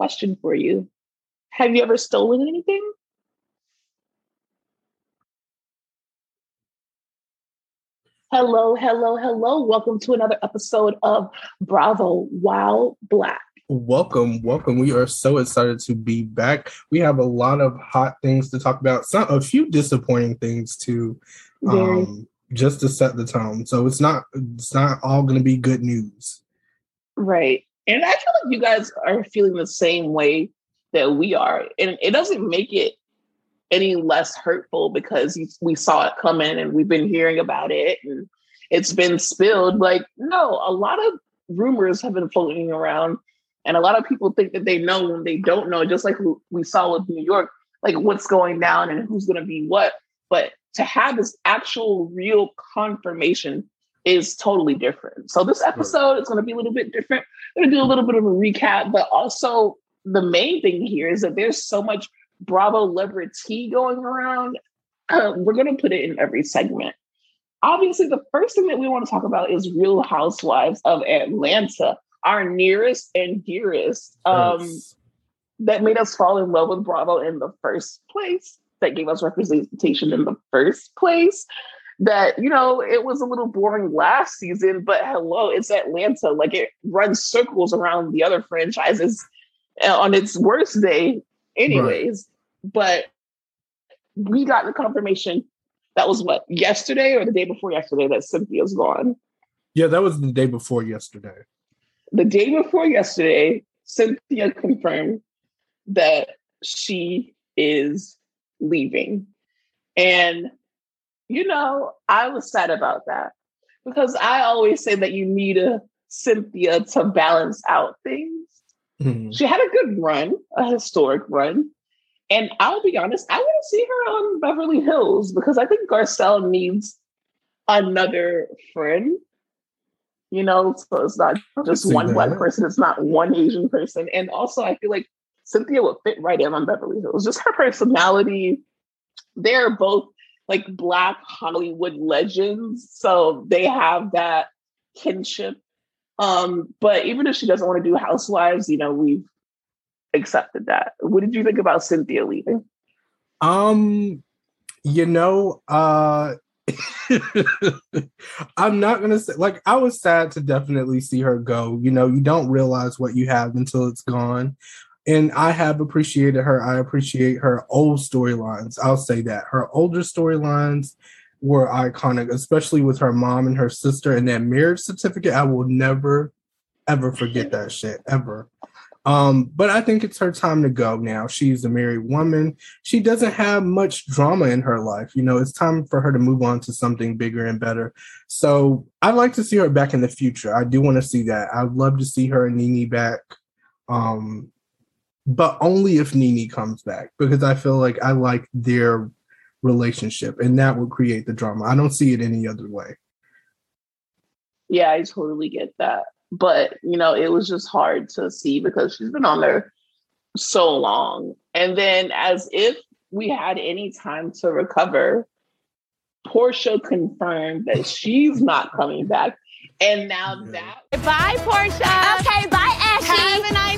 question for you. Have you ever stolen anything? Hello, hello, hello. Welcome to another episode of Bravo While Black. Welcome, welcome. We are so excited to be back. We have a lot of hot things to talk about, some a few disappointing things too, um, just to set the tone. So it's not it's not all going to be good news, right? And I feel like you guys are feeling the same way that we are, and it doesn't make it any less hurtful because we saw it coming and we've been hearing about it and it's been spilled. Like, no, a lot of rumors have been floating around, and a lot of people think that they know when they don't know, just like we saw with New York, like what's going down and who's going to be what. But to have this actual real confirmation is totally different. So this episode is going to be a little bit different. I'm going to do a little bit of a recap, but also the main thing here is that there's so much BravolebriTEA going around. Uh, we're going to put it in every segment. Obviously, the first thing that we want to talk about is Real Housewives of Atlanta, our nearest and dearest, um, yes. that made us fall in love with Bravo in the first place, that gave us representation in the first place. That, you know, it was a little boring last season, but hello, it's Atlanta. Like it runs circles around the other franchises uh, on its worst day anyways. Right. But we got the confirmation that was what yesterday or the day before yesterday that Cynthia's gone. Yeah, that was the day before yesterday. The day before yesterday, Cynthia confirmed that she is leaving. And, you know, I was sad about that because I always say that you need a Cynthia to balance out things. Mm-hmm. She had a good run, a historic run. And I'll be honest, I want to see her on Beverly Hills because I think Garcelle needs another friend. You know, so it's not just one that. black person, it's not one Asian person. And also, I feel like Cynthia would fit right in on Beverly Hills. Just her personality. They're both like black Hollywood legends. So they have that kinship um, but even if she doesn't want to do Housewives, you know, we've accepted that. What did you think about Cynthia leaving? Um, you know, uh I'm not gonna say like I was sad to definitely see her go. You know, you don't realize what you have until it's gone. And I have appreciated her. I appreciate her old storylines. I'll say that. Her older storylines were iconic, especially with her mom and her sister and that marriage certificate. I will never, ever forget that shit ever. Um, but I think it's her time to go now. She's a married woman. She doesn't have much drama in her life. You know, it's time for her to move on to something bigger and better. So I'd like to see her back in the future. I do want to see that. I'd love to see her and NeNe back. Um, but only if NeNe comes back because I feel like I like their relationship and that would create the drama. I don't see it any other way. Yeah, I totally get that. But, you know, it was just hard to see because she's been on there so long. And then as if we had any time to recover, Porsha confirmed that she's not coming back. And now yeah. that Bye, Porsha. Okay, bye, Ashley. Have a nice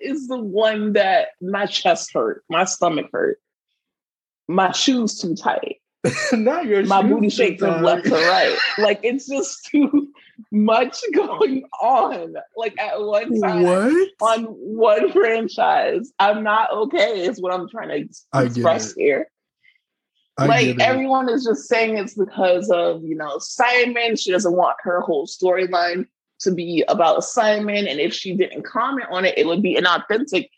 is the one that my chest hurt, my stomach hurt my shoes too tight. Not your my booty shakes from left to right. Like it's just too much going on. Like at one time what? on one franchise. I'm not okay, is what I'm trying to express here. I like everyone is just saying it's because of you know Simon. She doesn't want her whole storyline to be about Simon, and if she didn't comment on it, it would be inauthentic.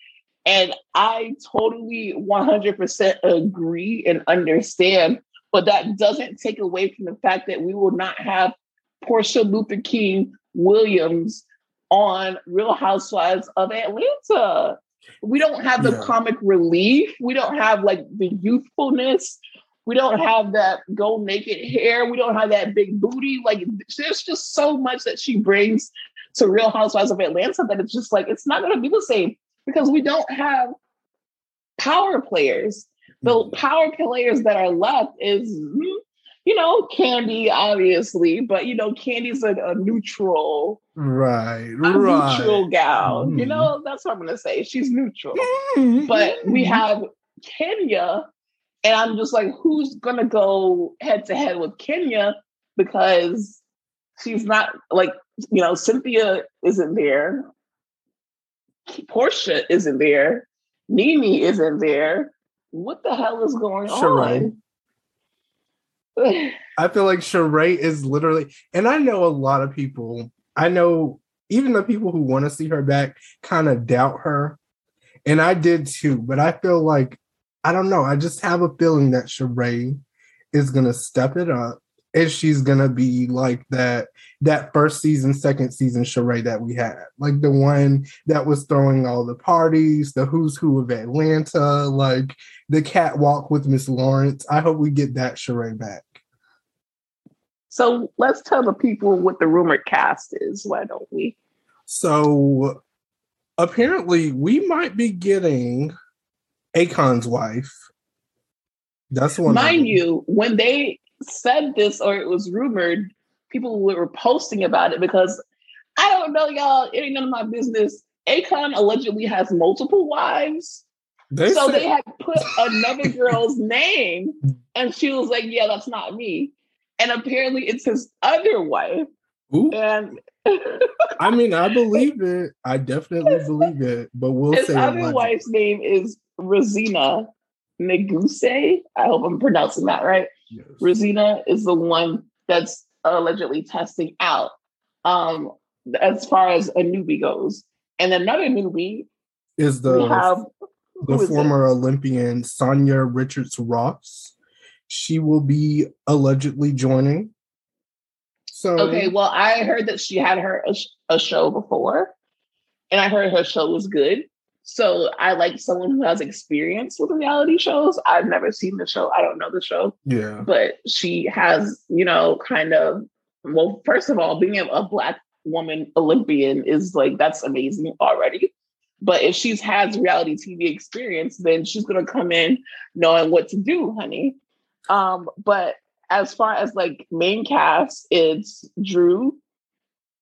And I totally 100% agree and understand, but that doesn't take away from the fact that we will not have Porsha Luther King Williams on Real Housewives of Atlanta. We don't have the yeah. comic relief. We don't have like the youthfulness. We don't have that go naked hair. We don't have that big booty. Like there's just so much that she brings to Real Housewives of Atlanta that it's just like it's not going to be the same because we don't have power players. The mm-hmm. power players that are left is you know, Kandi obviously, but you know, Kandi's a, a neutral, right, a right. neutral gal. You Mhm. know, that's what I'm gonna say. She's neutral. Mhm. But we have Kenya, and I'm just like, who's gonna go head to head with Kenya because she's not like you know Cynthia isn't there, Porsha isn't there, Nene isn't there. What the hell is going Sheree. on? I feel like Sheree is literally, and I know a lot of people. I know even the people who want to see her back kind of doubt her, and I did too. But I feel like I don't know. I just have a feeling that Sheree is gonna step it up, and she's gonna be like that that first season, second season Sheree that we had, like the one that was throwing all the parties, the who's who of Atlanta, like the catwalk with Miss Lawrence. I hope we get that Sheree back. so let's tell the people what the rumored cast is. Why don't we? So apparently, we might be getting Akon's wife. That's the one. I- Mind you, when they said this or it was rumored, people were posting about it because I don't know, y'all. It ain't none of my business. Akon allegedly has multiple wives. They so said- they had put another girl's name, and she was like, Yeah, that's not me. And apparently it's his other wife. Ooh, And I mean, I believe it. I definitely believe it. But we'll his say other wife's name is Rosina Neguse. I hope I'm pronouncing that right. Yes. Rosina is the one that's allegedly testing out um, as far as a newbie goes. And another newbie, is the have the who is it? former Olympian Sanya Richards Ross. She will be allegedly joining. So Okay, well, I heard that she had her a, a show before, and I heard her show was good. So I like someone who has experience with reality shows. I've never seen the show. I don't know the show, yeah, but she has, you know, kind of. Well, first of all, being a, black woman Olympian is like that's amazing already. But if she's has reality TV experience, then she's gonna come in knowing what to do, honey. Um, but as far as like main cast, it's Drew,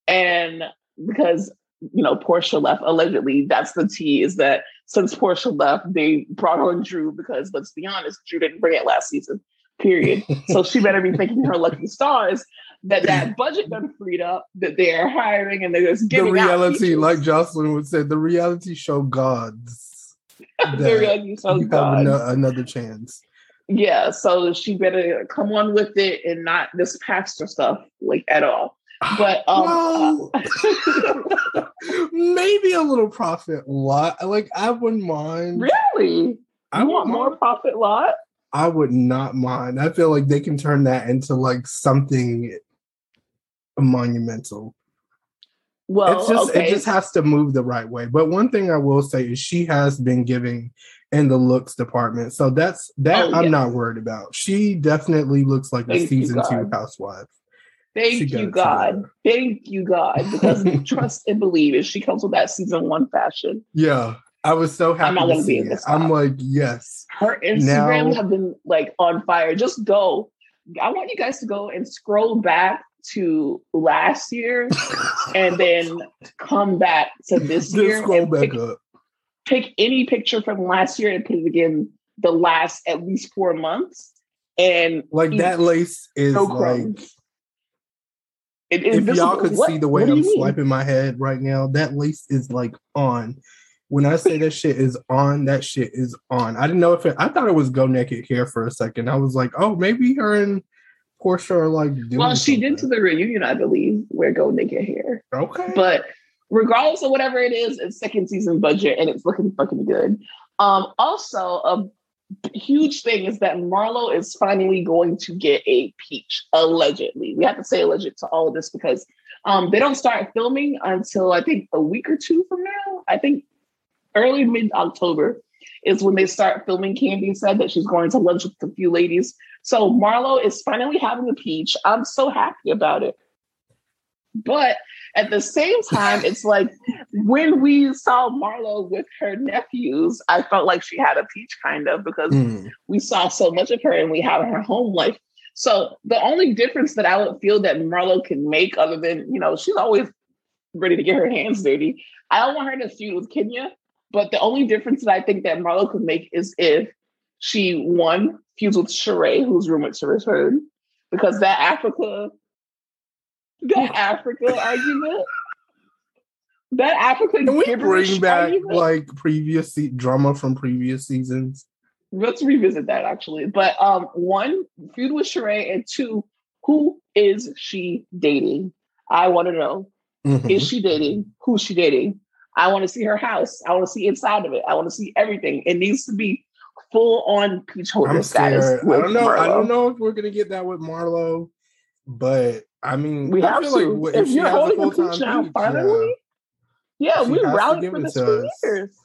and because you know Porsha left allegedly, that's the tea is that since Porsha left, they brought on Drew because let's be honest, Drew didn't bring it last season. Period. so she better be thanking her lucky stars that that budget done freed up, that they're hiring and they're just giving out the reality, like Jocelyn would say, the reality show gods. the reality show you have gods. another chance. Yeah, so she better come on with it and not this pastor stuff like at all. But um, well, uh, maybe a little profit lot. Like I wouldn't mind. really, I I want more mind. profit lot. I would not mind. I feel like they can turn that into like something monumental. Well, it's just okay. it just has to move the right way. But one thing I will say is she has been giving in the looks department. So that's that Oh, I'm yes. not worried about. She definitely looks like a Thank you, season two housewife. Thank you, God. Thank you, God, because trust and believe if she comes with that season one fashion. Yeah. I was so happy I'm not to gonna be to it. I'm like, yes. Her Instagram Now- have been like on fire. Just go. I want you guys to go and scroll back to last year and then come back to this Just year scroll and back pick, up. pick any picture from last year and put it again the last at least four months. And Like that lace is no like it is if y'all could What- see the way I'm swiping my head right now, that lace is like on. When I say that shit is on, that shit is on. I didn't know if it, I thought it was go naked hair for a second. I was like, oh, maybe her and Porsha are like doing Well, she did to the reunion, I believe, where Go Naked Hair. Okay. But regardless of whatever it is, it's second season budget and it's looking fucking good. Um, also, a huge thing is that Marlo is finally going to get a peach, allegedly. We have to say alleged to all of this because um, they don't start filming until I think a week or two from now. I think early mid October is when they start filming. Kandi said that she's going to lunch with a few ladies. So Marlo is finally having a peach. I'm so happy about it. But at the same time, it's like when we saw Marlo with her nephews, I felt like she had a peach kind of because Mm. we saw so much of her and we have her home life. So the only difference that I would feel that Marlo can make, other than you know, she's always ready to get her hands dirty. I don't want her to feud with Kenya, but the only difference that I think that Marlo could make is if she one feuds with Sheree, who's rumored to return, because that Africa, that Africa argument, that Africa. Can we bring back argument- like previous se- drama from previous seasons? let's revisit that actually. But um, one, feud with Sheree, and two, who is she dating? I want to know. Mhm. Is she dating? Who's she dating? I want to see her house. I want to see inside of it. I want to see everything. It needs to be full on peach holder I'm status. I don't know. I don't know if we're gonna get that with Marlo, but I mean, We I have to. like if she you're holding a full-time peach now, finally, yeah, She we rallied for this for years.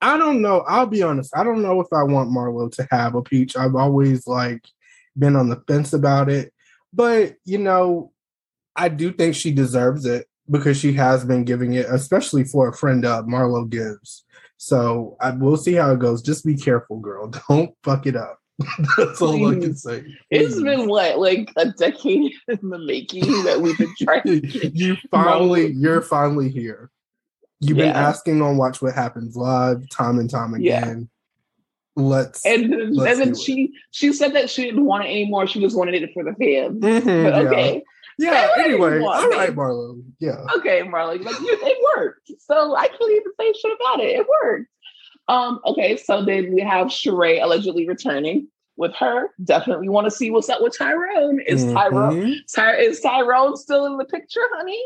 I don't know. I'll be honest. I don't know if I want Marlo to have a peach. I've always like been on the fence about it. But you know, I do think she deserves it because she has been giving it, especially for a friend of Marlo gives. So I we'll see how it goes. Just be careful, girl. Don't fuck it up. That's all I can say. It's been what, like a decade in the making that we've been trying you finally you're finally here. You've been asking on Watch What Happens Live time and time Yeah. again. Let's And, then- Let's and then do it. she she said that she didn't want it anymore. She just wanted it for the fans. Mhm, But okay, Yeah. You Anyway, want, all right. Marlo. Yeah. okay, Marlo. like it worked. So I can't even say shit about it. It worked. Um. Okay. So then we have Sheree allegedly returning. With her, definitely want to see what's up with Tyrone. Is Tyrone Mhm. Ty- is Tyrone still in the picture, honey?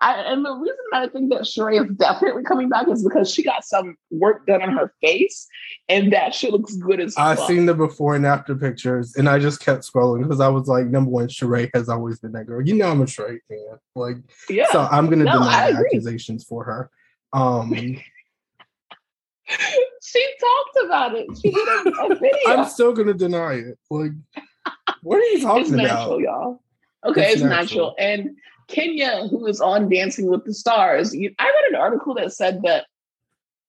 I, and the reason I think that Sheree is definitely coming back is because she got some work done on her face, and that she looks good as well. I fuck. seen the before and after pictures, and I just kept scrolling because I was like, number one, Sheree has always been that girl. You know, I'm a Sheree fan. Like, yeah. so I'm gonna No, deny the accusations for her. Um, she talked about it. She did a, a video. I'm still gonna deny it. Like, what are you talking it's natural, about? y'all. Okay, It's it's, natural. natural. And Kenya, who is on Dancing with the Stars, you, I read an article that said that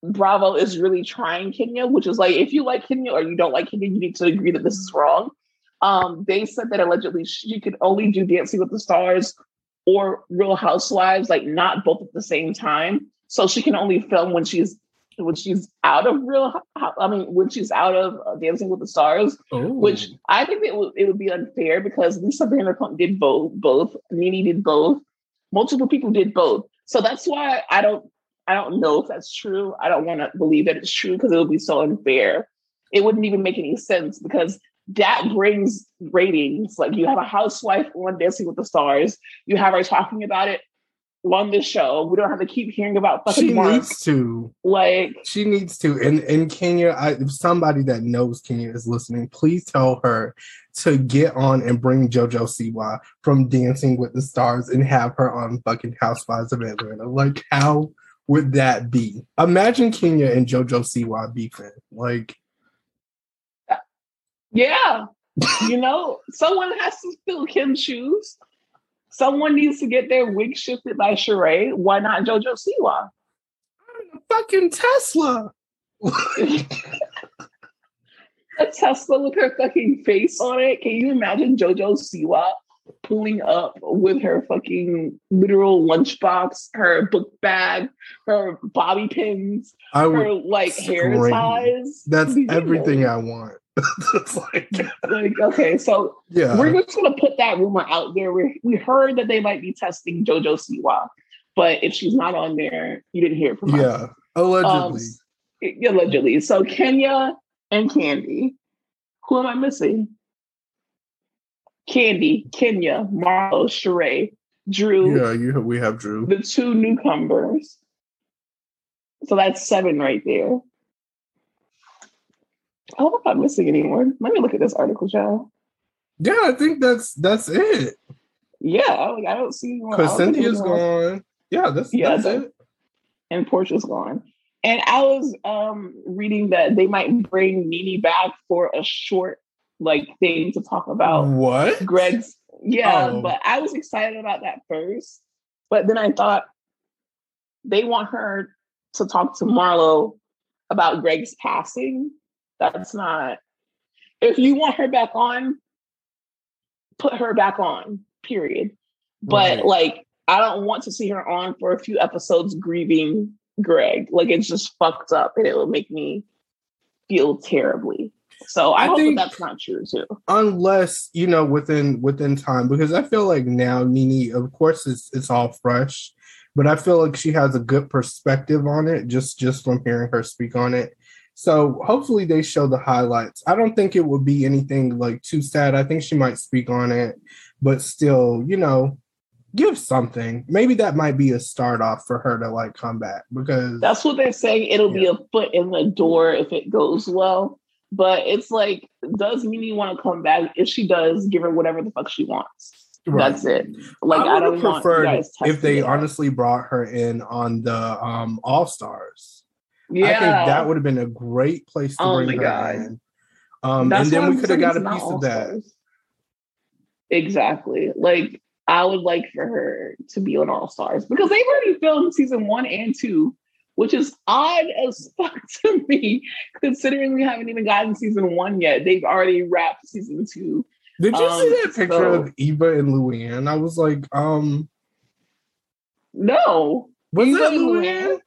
Bravo is really trying Kenya, which is like if you like Kenya or you don't like Kenya, you need to agree that this is wrong. Um, they said that allegedly she could only do Dancing with the Stars or Real Housewives, like not both at the same time. So she can only film when she's when she's out of Real. I mean, when she's out of uh, Dancing with the Stars which I think it would it would be unfair because Lisa Vanderpump did both, both Nene did both, multiple people did both. So that's why I don't I don't know if that's true. I don't want to believe that it's true because it would be so unfair. It wouldn't even make any sense because that brings ratings. Like you have a housewife on Dancing with the Stars, you have her talking about it on this show. We don't have to keep hearing about fucking she Mark. needs to. Like She needs to. And in Kenya, I, if somebody that knows Kenya is listening, please tell her to get on and bring JoJo Siwa from Dancing with the Stars and have her on fucking Housewives of Atlanta. Like, how would that be? Imagine Kenya and JoJo Siwa beefing. Like, Yeah. you know, someone has to fill Kim's shoes. Someone needs to get their wig shifted by Sheree. Why not JoJo Siwa? I'm a fucking Tesla. A Tesla with her fucking face on it. Can you imagine JoJo Siwa pulling up with her fucking literal lunchbox, her book bag, her bobby pins, I her like hair ties? That's know, everything I want. It's like, Like, okay, so yeah. We're just gonna put that rumor out there. We we heard that they might be testing JoJo Siwa, but if she's not on there, you didn't hear from us. Yeah. Um, Allegedly. s- allegedly. So Kenya and Kandi. Who am I missing? Kandi, Kenya, Marlo, Sheree, Drew, yeah, you we have Drew. the two newcomers. So that's seven right there. I don't know if I'm not missing anyone. Let me look at this article, Joe. Yeah, I think that's that's it. Yeah, like, I don't see Because Cynthia's gone. Yeah, that's Yeah, that's that- it. and Portia's gone. And I was um reading that they might bring Nene back for a short like thing to talk about What? Greg's. Yeah, Oh. but I was excited about that first. But then I thought they want her to talk to Marlo about Greg's passing. That's not if you want her back on, put her back on. Period. But Right. like, I don't want to see her on for a few episodes grieving Greg. Like, it's just fucked up, and it will make me feel terribly. So I, I hope think- that that's not true too. unless you know within within time because i feel like now nene of course it's it's all fresh but i feel like she has a good perspective on it just just from hearing her speak on it so hopefully they show the highlights i don't think it would be anything like too sad i think she might speak on it but still you know give something maybe that might be a start off for her to like come back because That's what they're saying. It'll be a foot in the door if it goes well. But it's like, does Mimi want to come back? If she does, give her whatever the fuck she wants. Right. That's it. Like I, I don't have want you preferred guys if they it honestly brought her in on the um All Stars. Yeah, I think that would have been a great place to Oh bring her God. in. Um, and then we could have got a piece of that. Exactly. Like I would like for her to be on All Stars because they've already filmed season one and two, which is odd as fuck to me, considering we haven't even gotten season one yet. They've already wrapped season two. Did you Um, see that picture so- of Eva and Luann? I was like, um, No, was Eva that Luann?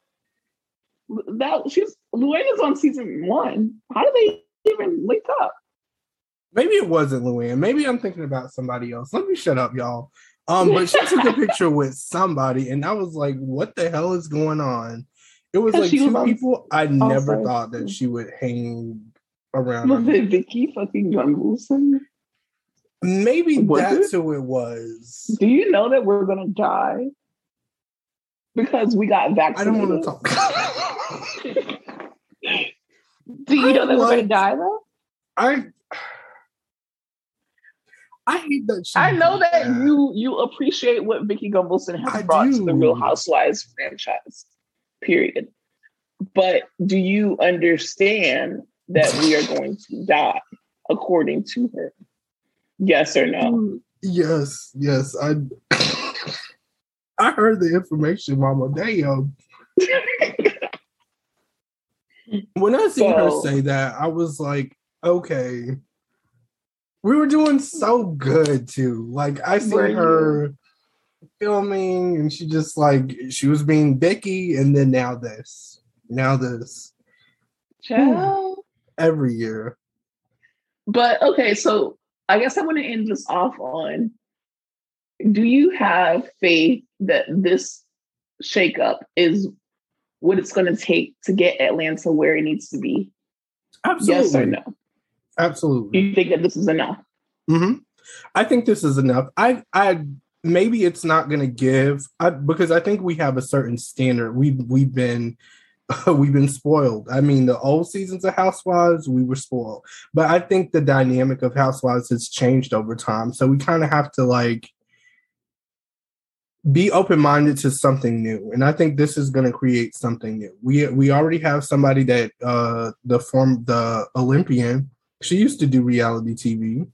That she's Luann is on season one. How do they even link up? Maybe it wasn't Luann. Maybe I'm thinking about somebody else. Let me shut up, y'all. Um, but she took a picture with somebody, and I was like, what the hell is going on? It was like she was two people I never Stars. thought that she would hang around. Was it Vicki fucking Gunvalson? Maybe Was that's it? who it was. Do you know that we're gonna die because we got I vaccinated? don't want to talk. Do you know I that we're gonna die though? I I hate that. I know that you you appreciate what Vicki Gunvalson has I brought to the Real. Housewives franchise. Period. But do you understand that we are going to die according to her? Yes or no? Mm, yes, yes. I I heard the information, Mama. Damn. When I seen her say that, I was like, okay. We were doing so good too. Like I seen her filming and she just like she was being Vicki and then now this. Now this. Hmm. Child. Every year. But okay, so I guess I want to end this off on do you have faith that this shakeup is what it's going to take to get Atlanta where it needs to be? Absolutely. Yes or no? Absolutely. Do you think that this is enough? hmm I think this is enough. I I maybe it's not going to give I, because I think we have a certain standard. We have we've been we've been spoiled. I mean, the old seasons of Housewives, we were spoiled, but I think the dynamic of Housewives has changed over time. So we kind of have to like be open minded to something new, and I think this is going to create something new. We we already have somebody that uh the form the Olympian. She used to do reality TV.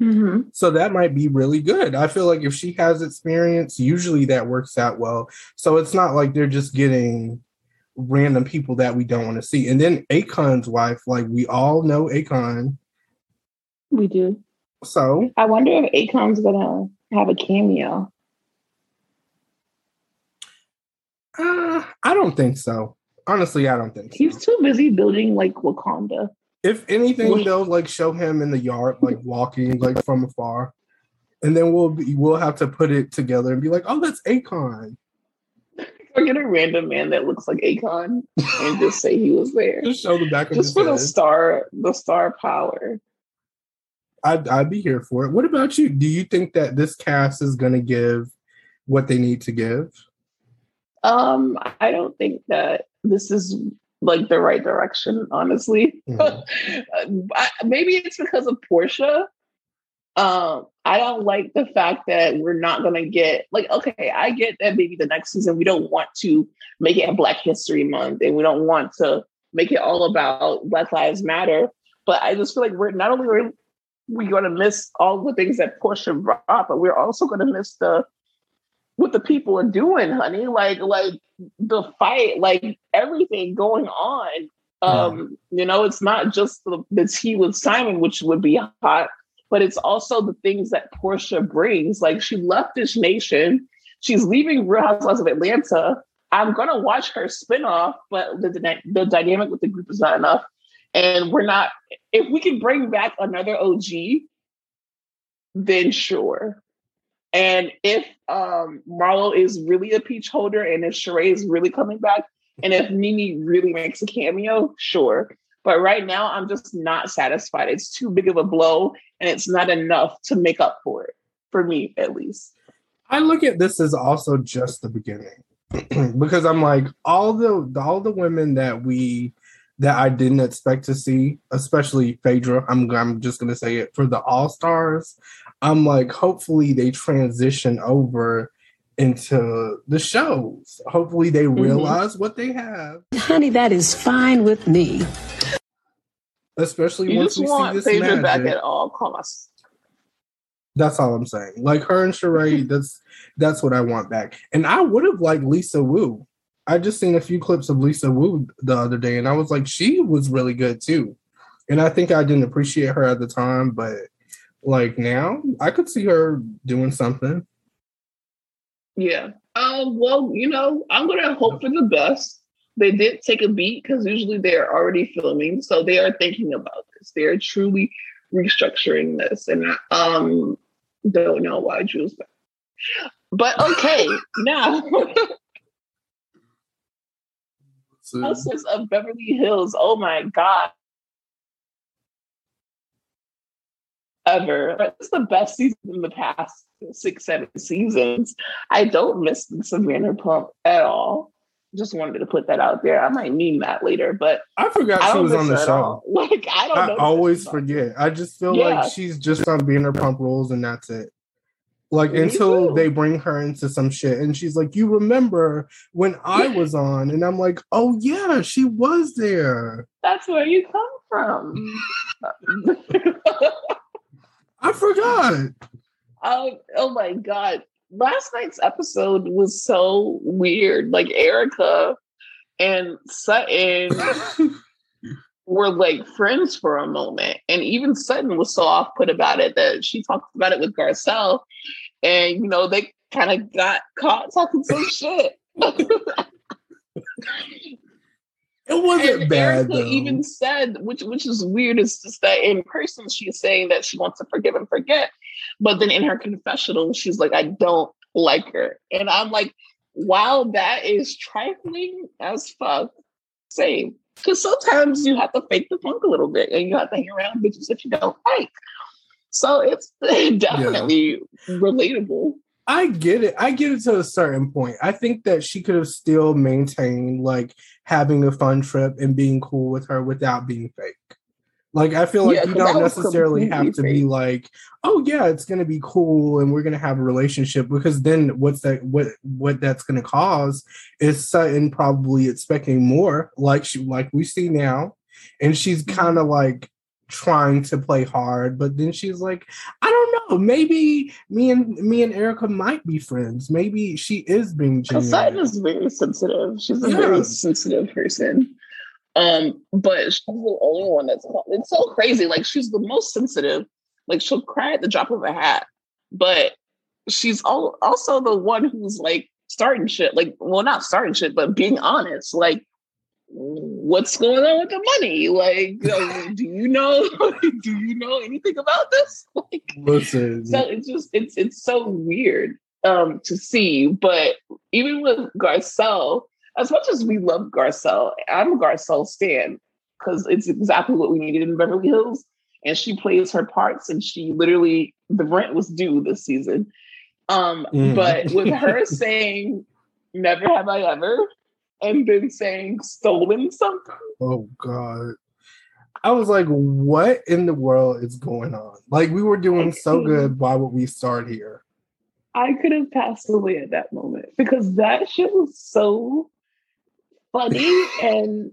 Mm-hmm. So that might be really good. I feel like if she has experience, usually that works out well. So it's not like they're just getting random people that we don't want to see. And then Akon's wife, like we all know Akon. We do. So I wonder if Akon's gonna have a cameo. Uh, I don't think so. Honestly, I don't think so. He's too busy building like Wakanda. If anything, they'll like show him in the yard, like walking like from afar. And then we'll be, we'll have to put it together and be like, oh, that's Akon. Or get a random man that looks like Akon and just say he was there. Just show the back of Just for the star, the star power. I'd, I'd be here for it. What about you? Do you think that this cast is going to give what they need to give? Um, I don't think that this is like the right direction, honestly. Mhm. Maybe it's because of Porsha. Um, I don't like the fact that we're not gonna get like okay, I get that maybe the next season we don't want to make it a Black History Month and we don't want to make it all about Black Lives Matter. But I just feel like we're not only we're we gonna miss all the things that Porsha brought, but we're also gonna miss the what the people are doing, honey. Like like the fight, like everything going on. Um, you know, it's not just the, the tea with Simon, which would be hot, but it's also the things that Porsha brings. Like she left this Nation, she's leaving Real Housewives of Atlanta. I'm gonna watch her spinoff, but the, the, the dynamic with the group is not enough. And we're not, if we can bring back another OG, then sure. And if um Marlo is really a peach holder and if Sheree is really coming back, and if Mimi really makes a cameo, sure. But right now, I'm just not satisfied. It's too big of a blow, and it's not enough to make up for it, for me at least. I look at this as also just the beginning because I'm like all the all the women that we that I didn't expect to see, especially Phaedra. I'm I'm just gonna say it for the All Stars. I'm like, hopefully they transition over into the shows. Hopefully they mm-hmm. realize mm-hmm. what they have. Honey, that is fine with me. Especially you once we see this Phaedra magic. back at all costs. That's all I'm saying. Like her and Sheree, that's that's what I want back. And I would have liked Lisa Wu. I just seen a few clips of Lisa Wu the other day, and I was like, she was really good too. And I think I didn't appreciate her at the time, but like now, I could see her doing something. Yeah. Um. Well, you know, I'm gonna hope for the best. They did take a beat because usually they're already filming, so they are thinking about this. They are truly restructuring this, and I um don't know why Jules. But okay, now Houses of Beverly Hills. Oh my god. Ever. It's the best season in the past six, seven seasons. I don't miss the Vanderpump at all. Just wanted to put that out there. I might mean that later, but I forgot I she was on the show. Like I don't. I always forget. I just feel yeah. like she's just on Vanderpump Rules, and that's it. Like Me until too. they bring her into some shit, and she's like, "You remember when I was on?" And I'm like, "Oh yeah, she was there." That's where you come from. I forgot. Oh, oh my god! Last night's episode was so weird. Like Erika and Sutton were like friends for a moment. And even Sutton was so off put about it that she talked about it with Garcelle. And, you know, they kind of got caught talking some shit. it wasn't and bad. Erika even said, which which is weird, is just that in person she's saying that she wants to forgive and forget. But then in her confessional, she's like, I don't like her. And I'm like, while that is trifling as fuck, same. Because sometimes you have to fake the funk a little bit and you have to hang around bitches that you don't like. So it's definitely yeah. relatable. I get it. I get it to a certain point. I think that she could have still maintained like having a fun trip and being cool with her without being fake. Like I feel like yeah, you don't necessarily have to fake. be like, oh yeah, it's gonna be cool and we're gonna have a relationship because then what's that what what that's gonna cause is Sutton probably expecting more, like she like we see now. And she's mm-hmm. kind of like trying to play hard, but then she's like, I don't know, maybe me and me and Erika might be friends. Maybe she is being genuine. Sutton is very sensitive. She's a yeah. very sensitive person. Um, but she's the only one that's it's so crazy. Like she's the most sensitive. Like she'll cry at the drop of a hat, but she's all, also the one who's like starting shit. Like, well, not starting shit, but being honest. Like, what's going on with the money? Like, do you know? do you know anything about this? Like, listen. So it's just it's it's so weird um to see. But even with Garcelle, as much as we love Garcelle, I'm a Garcelle stan because it's exactly what we needed in Beverly Hills. And she plays her parts, and she literally the rent was due this season. Um, mm. but with her saying "Never have I ever," and then saying "stolen something," oh god, I was like, "What in the world is going on?" Like we were doing so good. Why would we start here? I could have passed away at that moment because that shit was so funny and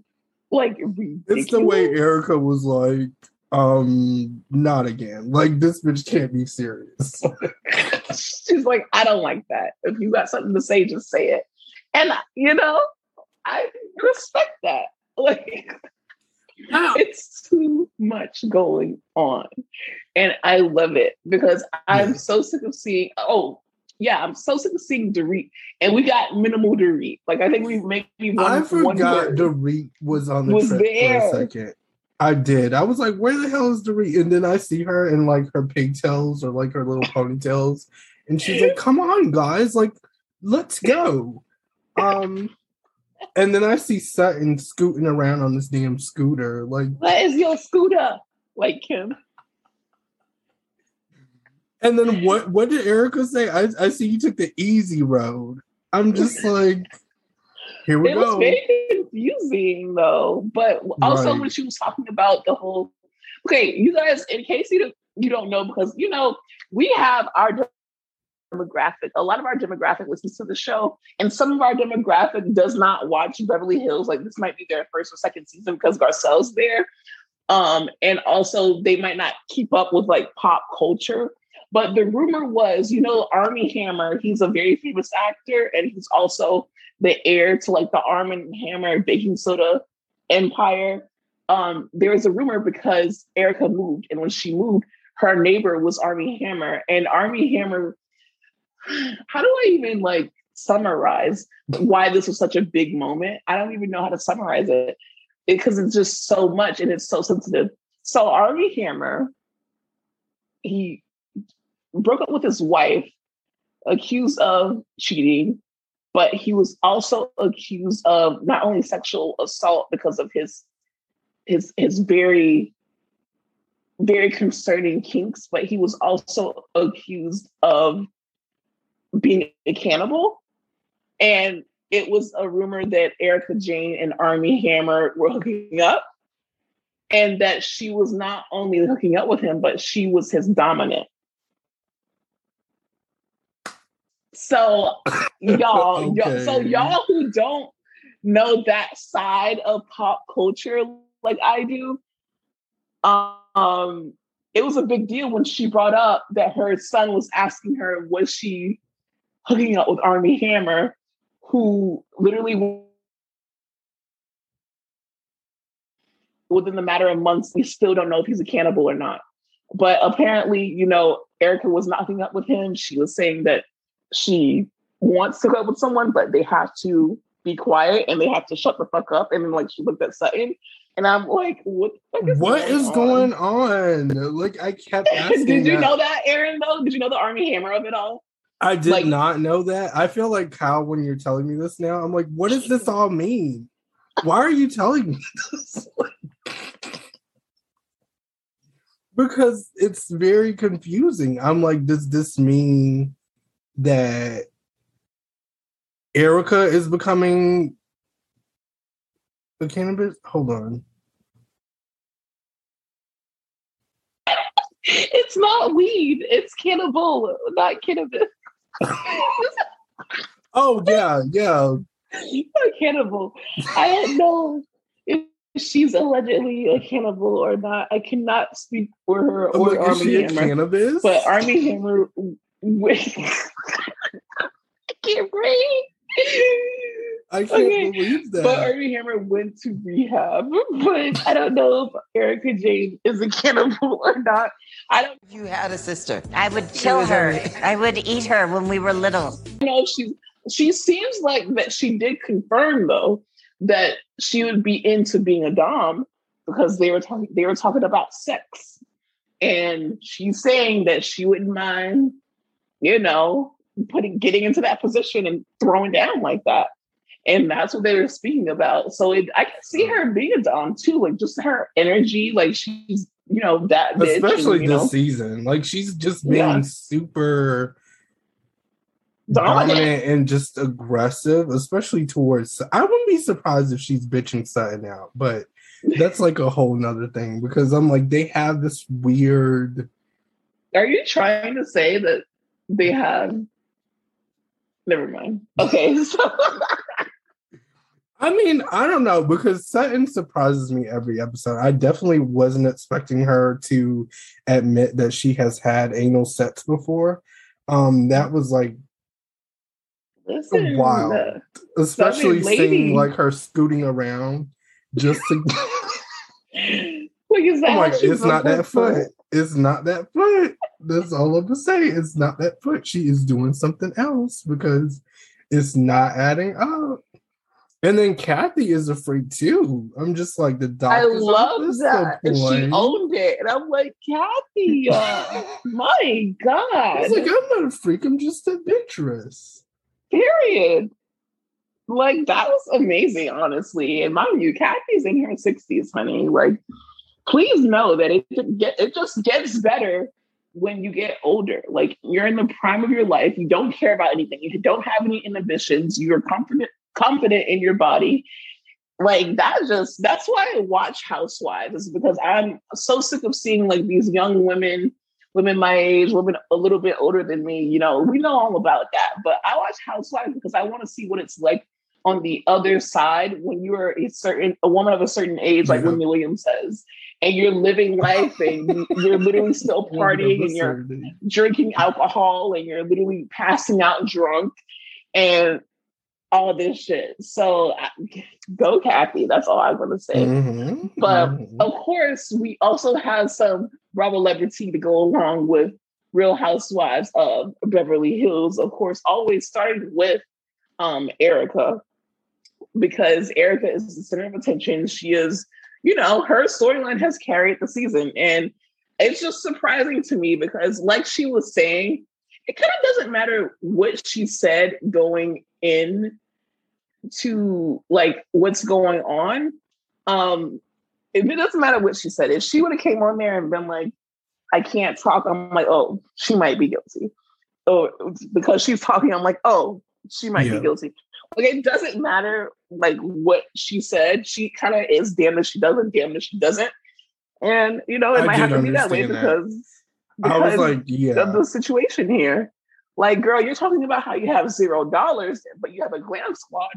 like ridiculous. It's the way Erika was like, um, not again. Like this bitch can't be serious. She's like, I don't like that. If you got something to say, just say it. And you know, I respect that. Like it's too much going on. And I love it because I'm so sick of seeing, oh, yeah, I'm so sick of seeing Dorit. And we got minimal Dorit. Like, I think we maybe one. I one forgot word. Dorit was on the Was trip there. for a second. I did. I was like, where the hell is Dorit? And then I see her in like her pigtails or like her little ponytails. And she's like, come on, guys, like, let's go. Um, and then I see Sutton scooting around on this damn scooter. Like, What is your scooter? Like Kim. and then what what did Erika say? I, I see you took the easy road. I'm just like, here we it was go. very confusing though. But also Right. when she was talking about the whole okay, you guys, in case you don't you don't know, because you know, we have our demographic. A lot of our demographic listens to the show, and some of our demographic does not watch Beverly Hills. Like this might be their first or second season because Garcelle's there. Um, and also they might not keep up with like pop culture. But the rumor was, you know, Armie Hammer, he's a very famous actor, and he's also the heir to like the Arm and Hammer baking soda empire. Um, there was a rumor because Erika moved, and when she moved, her neighbor was Armie Hammer, and Armie Hammer. How do I even like summarize why this was such a big moment? I don't even know how to summarize it because it's just so much and it's so sensitive. So Armie Hammer, he broke up with his wife, accused of cheating, but he was also accused of not only sexual assault because of his his his very very concerning kinks, but he was also accused of being a cannibal. And it was a rumor that Erika Jayne and Armie Hammer were hooking up. And that she was not only hooking up with him, but she was his dominant. So y'all, y'all so y'all who don't know that side of pop culture like I do, um, it was a big deal when she brought up that her son was asking her, was she hooking up with Armie Hammer, who literally within the matter of months, we still don't know if he's a cannibal or not. But apparently, you know, Erika was not hooking up with him. She was saying that she wants to hook up with someone, but they have to be quiet and they have to shut the fuck up. And then like she looked at Sutton and I'm like, what the fuck is What going is on? going on? Like I kept asking. Did you that. know that, Aaron, though? Did you know the Armie Hammer of it all? I did like- not know that. I feel like Kyle when you're telling me this now. I'm like, what does this all mean? Why are you telling me this? because it's very confusing. I'm like, does this mean that Erika is becoming the cannabis? Hold on. It's not weed. It's cannibal, not cannabis. Oh yeah, yeah. not cannibal. I don't know if she's allegedly a cannibal or not. I cannot speak for her or like, Army a Hammer. cannabis? But Armie Hammer, I can't breathe. I can't okay, believe that. But Armie Hammer went to rehab. But I don't know if Erika Jayne is a cannibal or not. I don't You had a sister. I would kill her. I would eat her when we were little. know she she seems like that she did confirm though that she would be into being a dom because they were talking they were talking about sex and she's saying that she wouldn't mind you know putting getting into that position and throwing down like that and that's what they were speaking about so it, i can see mm. her being a dom too like just her energy like she's you know that bitch and, especially this know, season. Like she's just being Yeah. super dominant. dominant and just aggressive, especially towards. I wouldn't be surprised if she's bitching Sutton out, but that's like a whole nother thing because I'm like they have this weird. Are you trying to say that they have? Never mind. Okay, so I mean, I don't know because Sutton surprises me every episode. I definitely wasn't expecting her to admit that she has had anal sex before. Um, that was like listen. Wow. especially seeing like her scooting around just to Is that my how it's not that foot. It's not that foot. That's all I'm gonna say. It's not that foot. She is doing something else because it's not adding up. And then Kathy is afraid too. I'm just like the doctor. I love that. And she owned it. And I'm like, Kathy, uh, my I God. was like, I'm not a freak. I'm just adventurous. Period. Like that was amazing, honestly. And mind you, Kathy's in her 60s, honey. Like, please know that it get it just gets better when you get older. Like you're in the prime of your life. You don't care about anything. You don't have any inhibitions. You're confident, confident in your body. Like that just that's why I watch Housewives, is because I'm so sick of seeing like these young women women my age, women a little bit older than me, you know, we know all about that. But I watch Housewives because I want to see what it's like on the other side when you're a certain a woman of a certain age, like Yeah. Wendy Williams says, and you're living life and you're literally still partying and you're drinking alcohol and you're literally passing out drunk and all this shit. So go Kathy. That's all I'm gonna say. Mhm, But mhm. of course, we also have some Bravo celebrity to go along with Real Housewives of Beverly Hills. Of course, always starting with um, Erika because Erika is the center of attention. She is, you know, her storyline has carried the season, and it's just surprising to me because, like she was saying, it kind of doesn't matter what she said going in to like what's going on. Um, it doesn't matter what she said, if she would have came on there and been like, I can't talk, I'm like, oh, she might be guilty. Or because she's talking, I'm like, oh, she might Yeah. be guilty. Like it doesn't matter like what she said. She kind of is damned if she doesn't, damned if she doesn't. And you know, it I might have to be that way that. because, I was like, yeah. of the situation here. Like, girl, you're talking about how you have zero dollars, but you have a glam squad.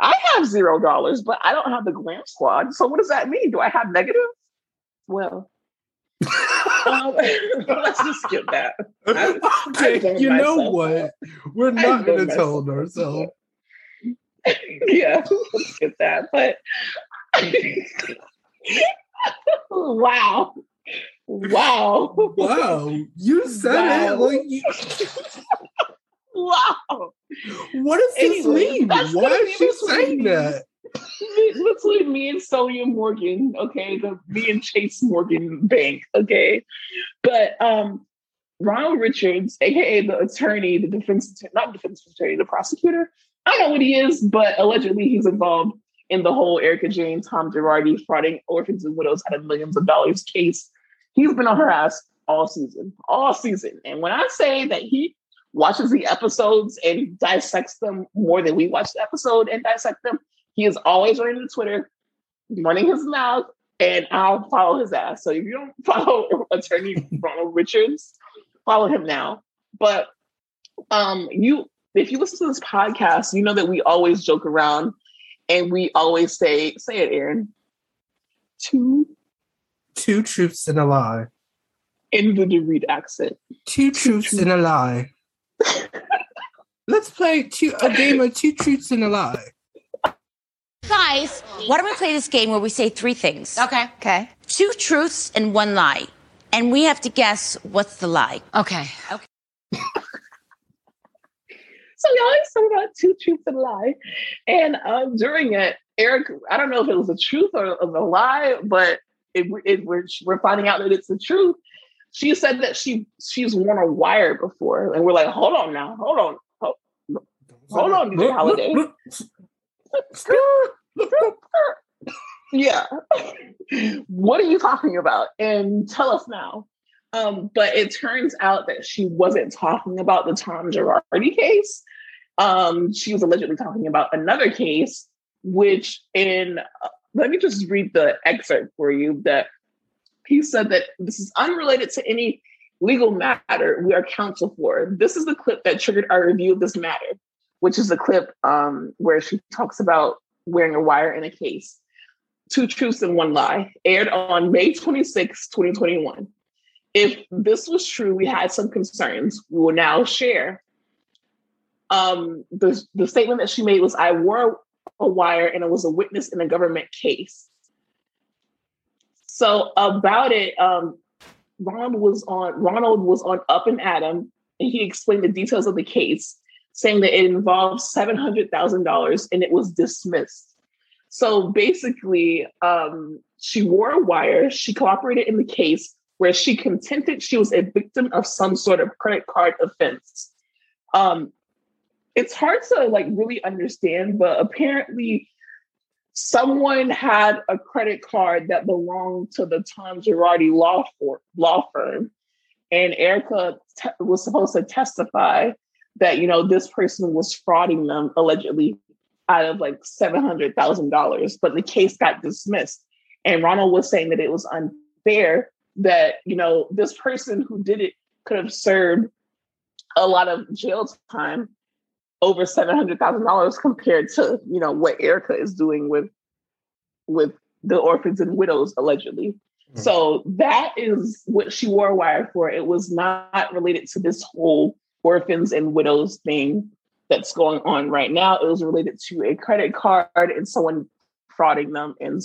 I have zero dollars, but I don't have the glam squad. So what does that mean? Do I have negative? Well, um, let's just skip that. I- I you know myself. what? We're not going to tell ourselves. yeah, let's skip that. But wow, wow, Wow, you said it Wow. like. You, wow. what does this Anyway, mean? Why is she saying me. that? between me and Sonia Morgan, okay, the me and Chase Morgan Bank, okay. But um Ronald Richards, aka the attorney, the defense not defense attorney, the prosecutor. I don't know what he is, but allegedly he's involved in the whole Erika Jayne, Tom Girardi frauding orphans and widows out of millions of dollars case. He's been on her ass all season, all season. And when I say that he watches the episodes and dissects them more than we watch the episode and dissect them, he is always running to Twitter, running his mouth, and I'll follow his ass. So if you don't follow Attorney Ronald Richards, follow him now. But um, you, if you listen to this podcast, you know that we always joke around and we always say, say it, Aaron, two Two truths and a lie. in the Reed accent. Two truths and a lie. Let's play two, a game of two truths and a lie. Guys, why don't we play this game where we say three things? Okay. Okay. Two truths and one lie. And we have to guess what's the lie. Okay. Okay. So we always talk about two truths and a lie. And um, during it, Eric, I don't know if it was a truth or, a lie, but it, it, we're, we're finding out that it's the truth. She said that she she's worn a wire before, and we're like, hold on now, hold on, hold, hold on, Holiday. yeah. what are you talking about? And tell us now. Um, but it turns out that she wasn't talking about the Tom Girardi case. Um, she was allegedly talking about another case, which in uh, let me just read the excerpt for you that he said that this is unrelated to any legal matter we are counsel for. This is the clip that triggered our review of this matter, which is the clip um, where she talks about wearing a wire in a case. Two truths and one lie, aired on May 26, 2021. If this was true, we had some concerns. We will now share. Um, the, the statement that she made was I wore a wire and I was a witness in a government case. So about it, um, Ronald was on Ronald was on Up and Adam, and he explained the details of the case, saying that it involved seven hundred thousand dollars and it was dismissed. So basically, um, she wore a wire. She cooperated in the case where she contended she was a victim of some sort of credit card offense. Um, it's hard to like really understand, but apparently someone had a credit card that belonged to the Tom Girardi law, for, law firm. And Erika te- was supposed to testify that, you know, this person was frauding them allegedly out of like $700,000, but the case got dismissed. And Ronald was saying that it was unfair that, you know, this person who did it could have served a lot of jail time over seven hundred thousand dollars compared to you know what Erika is doing with with the orphans and widows allegedly. Mm-hmm. So that is what she wore wire for. It was not related to this whole orphans and widows thing that's going on right now. It was related to a credit card and someone frauding them and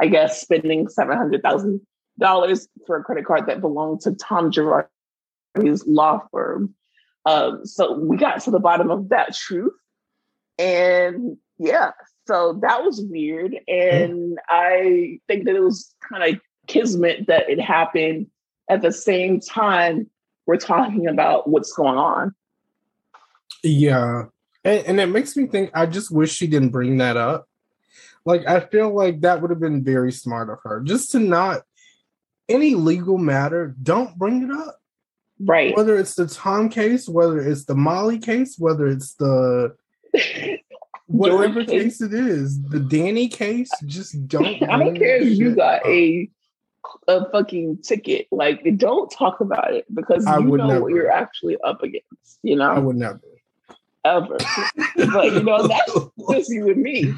I guess spending seven hundred thousand dollars for a credit card that belonged to Tom Girardi's law firm. Um, so we got to the bottom of that truth. And yeah, so that was weird. And I think that it was kind of kismet that it happened at the same time we're talking about what's going on. Yeah. And, and it makes me think I just wish she didn't bring that up. Like, I feel like that would have been very smart of her just to not, any legal matter, don't bring it up. Right. Whether it's the Tom case, whether it's the Molly case, whether it's the whatever case. case it is, the Danny case, just don't. I don't care if you got up. a a fucking ticket. Like, don't talk about it because I you know never. what you're actually up against. You know, I would never ever. but you know, that's just you and me.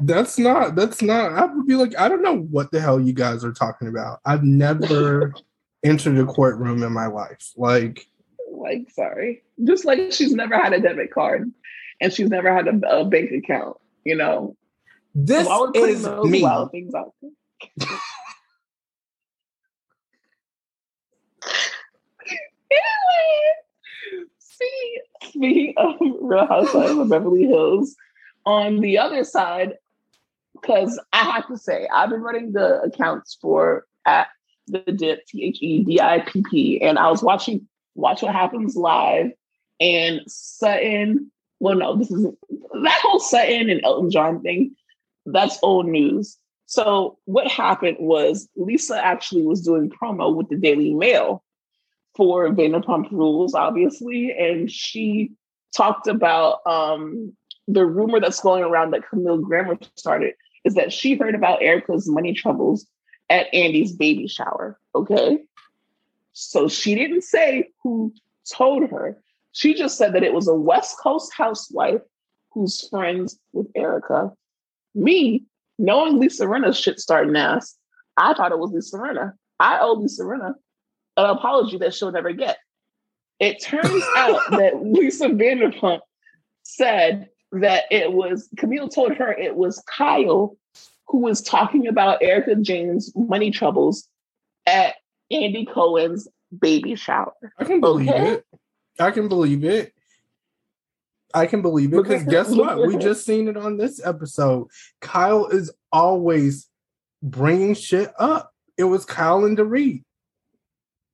That's not. That's not. I would be like, I don't know what the hell you guys are talking about. I've never entered a courtroom in my life. Like, like, sorry, just like she's never had a debit card and she's never had a, a bank account. You know, this is me. Wild things out there. anyway, see, speaking of um, Real Housewives of Beverly Hills, on the other side, because I have to say, I've been running the accounts for at the dip T H E D I P P, and I was watching Watch What Happens live, and Sutton. Well, no, this is that whole Sutton and Elton John thing. That's old news. So what happened was Lisa actually was doing promo with the Daily Mail for Vanderpump Rules, obviously, and she talked about um, the rumor that's going around that Camille Grammer started is that she heard about Erika's money troubles at Andy's baby shower. Okay. So she didn't say who told her. She just said that it was a West Coast housewife who's friends with Erika. Me, knowing Lisa Rinna's shit starting ass, I thought it was Lisa Rinna. I owe Lisa Rinna an apology that she'll never get. It turns out that Lisa Vanderpump said that it was Camille told her it was Kyle who was talking about Erica Jayne's money troubles at Andy Cohen's baby shower. I can believe okay? it. I can believe it. I can believe it because guess what? We just seen it on this episode. Kyle is always bringing shit up. It was Kyle and Dorit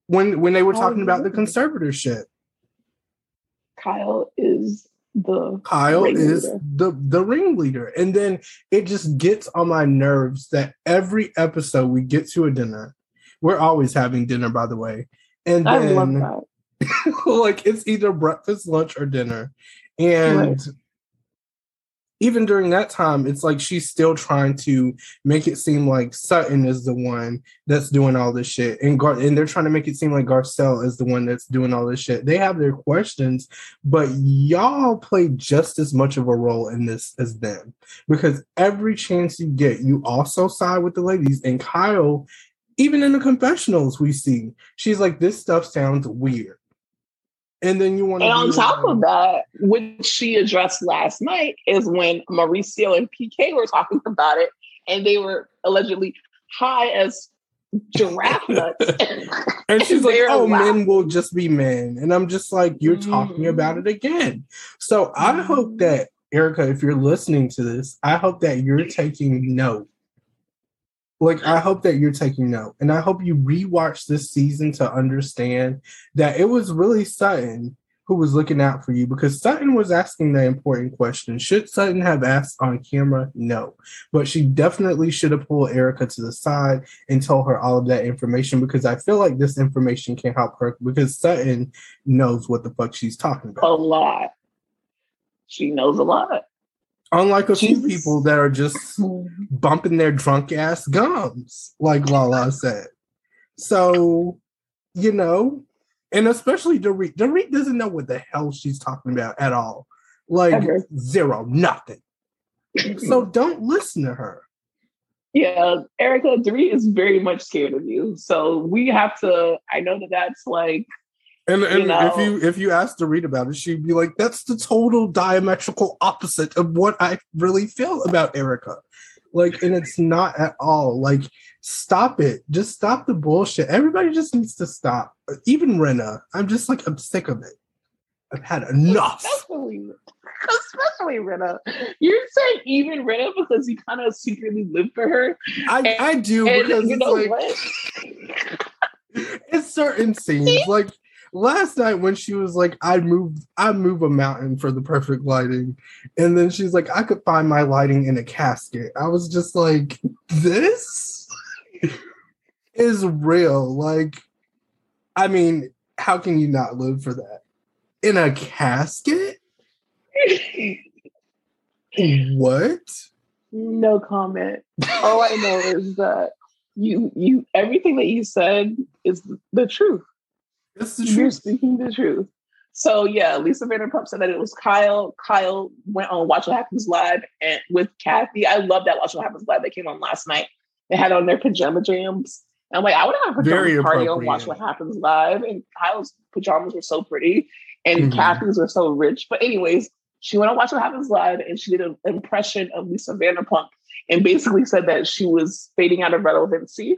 when when they were talking about the conservatorship. Kyle is the Kyle is the the ringleader, and then it just gets on my nerves that every episode we get to a dinner. We're always having dinner, by the way, and then like it's either breakfast, lunch, or dinner, and right even during that time, it's like she's still trying to make it seem like Sutton is the one that's doing all this shit, and Gar- and they're trying to make it seem like Garcelle is the one that's doing all this shit. They have their questions, but y'all play just as much of a role in this as them because every chance you get, you also side with the ladies. And Kyle, even in the confessionals, we see she's like, "This stuff sounds weird." And then you want to. And on top of that, which she addressed last night, is when Mauricio and PK were talking about it, and they were allegedly high as giraffe nuts. and she's like, "Oh, men will just be men," and I'm just like, "You're talking Mhm. about it again." So I hope that Erika, if you're listening to this, I hope that you're taking note. Like, I hope that you're taking note, and I hope you rewatch this season to understand that it was really Sutton who was looking out for you because Sutton was asking the important question. Should Sutton have asked on camera? No, but she definitely should have pulled Erika to the side and told her all of that information because I feel like this information can help her because Sutton knows what the fuck she's talking about. a lot. She knows a lot. Unlike a few people that are just bumping their drunk ass gums, like Lala said. So, you know, and especially Dorit. Dorit doesn't know what the hell she's talking about at all. Like Ever. zero, nothing. So don't listen to her. Yeah, Erika, Dorit is very much scared of you. So we have to. I know that that's like And, and know. if you if you asked to read about it, she'd be like, "That's the total diametrical opposite of what I really feel about Erika." Like, and it's not at all. Like, stop it. Just stop the bullshit. Everybody just needs to stop. Even Rinna. I'm just like, I'm sick of it. I've had enough. especially especially Rinna. You're saying even Rinna because you kind of secretly live for her. I, I do because you it's know like what? it's certain scenes. Like last night when she was like, I'd move I'd move a mountain for the perfect lighting. And then she's like, I could find my lighting in a casket. I was just like, this is real. Like, I mean, how can you not live for that? In a casket? What? no comment. All I know is that you you everything that you said is the truth. That's the You're truth. speaking the truth. So yeah, Lisa Vanderpump said that it was Kyle. Kyle went on Watch What Happens Live and with Kathy. I love that Watch What Happens Live that came on last night. They had on their pajama jams. And I'm like, I would have a Very party on. Watch What Happens Live. And Kyle's pajamas were so pretty, and Mhm. Kathy's were so rich. But anyways, she went on Watch What Happens Live and she did an impression of Lisa Vanderpump and basically said that she was fading out of relevancy,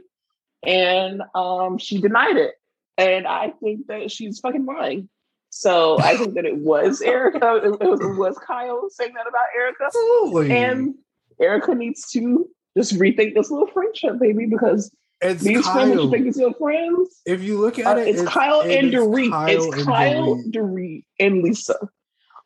and um, she denied it. And I think that she's fucking lying. So I think that it was Erika. It, was, it was Kyle saying that about Erika. Absolutely. And Erika needs to just rethink this little friendship, baby, because it's these friends that you think is your friends, If you look uh, at it, it's, Kyle it and is Dorit. Kyle It's and Kyle, Dorit. And Lisa,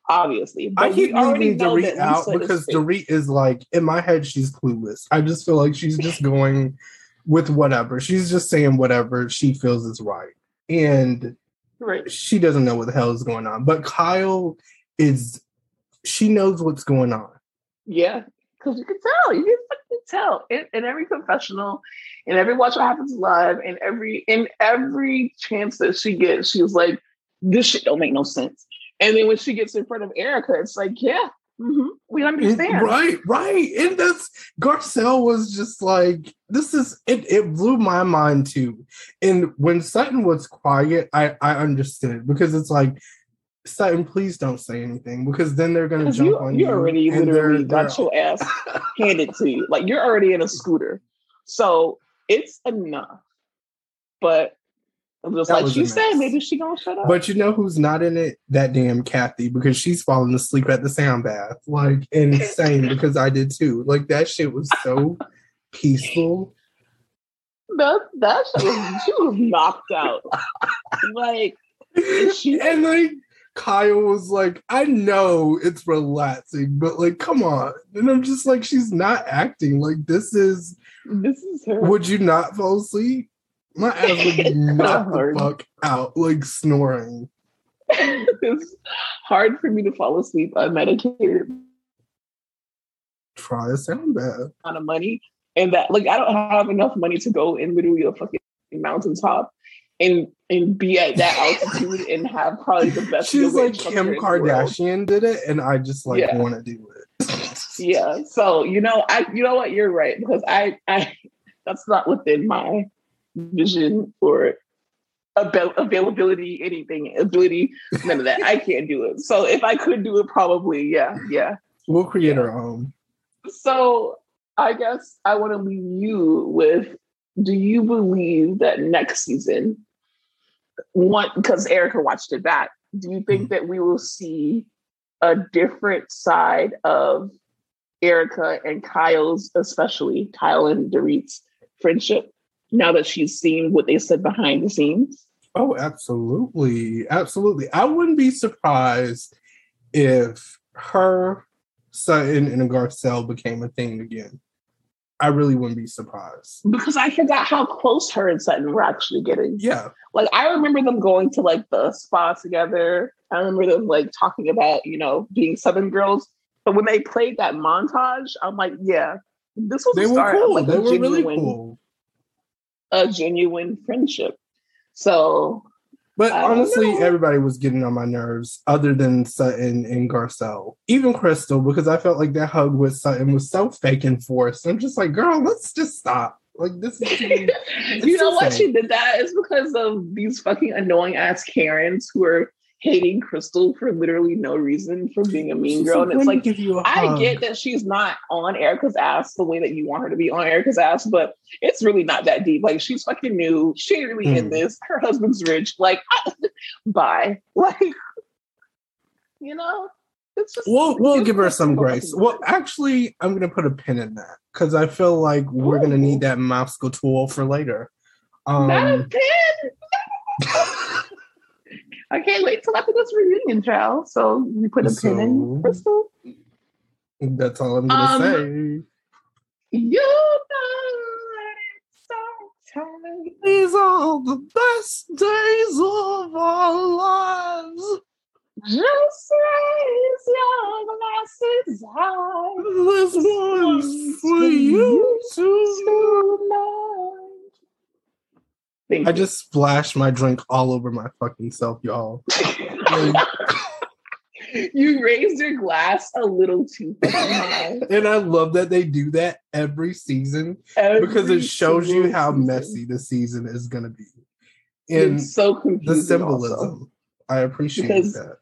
obviously. I keep leaving Dorit out because. Dorit is like in my head she's clueless. I just feel like she's just going with whatever. She's just saying whatever she feels is right. And Right. she doesn't know what the hell is going on. But Kyle is she knows what's going on. Yeah, because you can tell. You can fucking tell in, in every confessional, in every watch what happens live, in every in every chance that she gets, she's like, "This shit don't make no sense." And then when she gets in front of Erika, it's like, "Yeah, mhm, we understand." Right, right. And that's Garcelle was just like, this is it, it blew my mind too. And when Sutton was quiet, I, I understood because it's like, Sutton, please don't say anything because then they're gonna jump you, on you you. already literally they're- got your ass handed to you. Like you're already in a scooter, so it's enough. But I'm just That like she said, maybe she gonna shut up. But you know who's not in it? That damn Kathy, because she's falling asleep at the sound bath. Like insane because I did too. Like that shit was so peaceful. that that shit was, she was knocked out. like she- and like Kyle was like, I know it's relaxing, but like, come on. And I'm just like, she's not acting. Like, this is, this is her. would you not fall asleep? My ass would be knocked the fuck out, like snoring. it's hard for me to fall asleep unmedicated Try a sound bath. amount of money. And that like I don't have enough money to go in literally a fucking mountaintop and and be at that altitude and have probably the best. She's like Kim in the world. Kardashian did it, and I just like Yeah. want to do it. Yeah. So you know, I you know what, you're right, because I I that's not within my vision or avail- availability, anything, ability, none of that. I can't do it. So if I could do it, probably, yeah, yeah. We'll create Yeah. our own. So I guess I want to leave you with do you believe that next season, one because Erika watched it back, do you think mm-hmm. that we will see a different side of Erika and Kyle's, especially Kyle and Dorit's friendship, now that she's seen what they said behind the scenes? Oh, absolutely. Absolutely. I wouldn't be surprised if her, Sutton, and Garcelle became a thing again. I really wouldn't be surprised. Because I forgot how close her and Sutton were actually getting. Yeah. Like I remember them going to like the spa together. I remember them like talking about, you know, being Southern girls. But when they played that montage, I'm like, yeah, this was they were cool. like they were really cool. A genuine friendship. So but honestly, everybody was getting on my nerves other than Sutton and Garcelle. Even Crystal, because I felt like that hug with Sutton was so fake and forced. I'm just like, girl, let's just stop. Like this is You know what? She did that is because of these fucking annoying ass Karens who are hating Crystal for literally no reason for being a mean girl. And it's like, I get that she's not on Erika's ass the way that you want her to be on Erika's ass, but it's really not that deep. Like, she's fucking new. She ain't really mm. in this. Her husband's rich. Like, bye. Like, you know? It's just, we'll we'll give her some grace. Well, actually, I'm gonna put a pin in that because I feel like we're gonna need that mouse tool for later. Um, not a pin. I can't wait till after this reunion, trial. So you put a so, pin in Crystal. That's all I'm gonna um, say. You know it's so time. These are the best days of our lives. Just raise your glasses high. This one's for you tonight. Thank I you. just splashed my drink all over my fucking self, y'all. you raised your glass a little too high. and I love that they do that every season every because it shows you how season. messy the season is going to be. And it's so confusing. The symbolism. Also. I appreciate because that.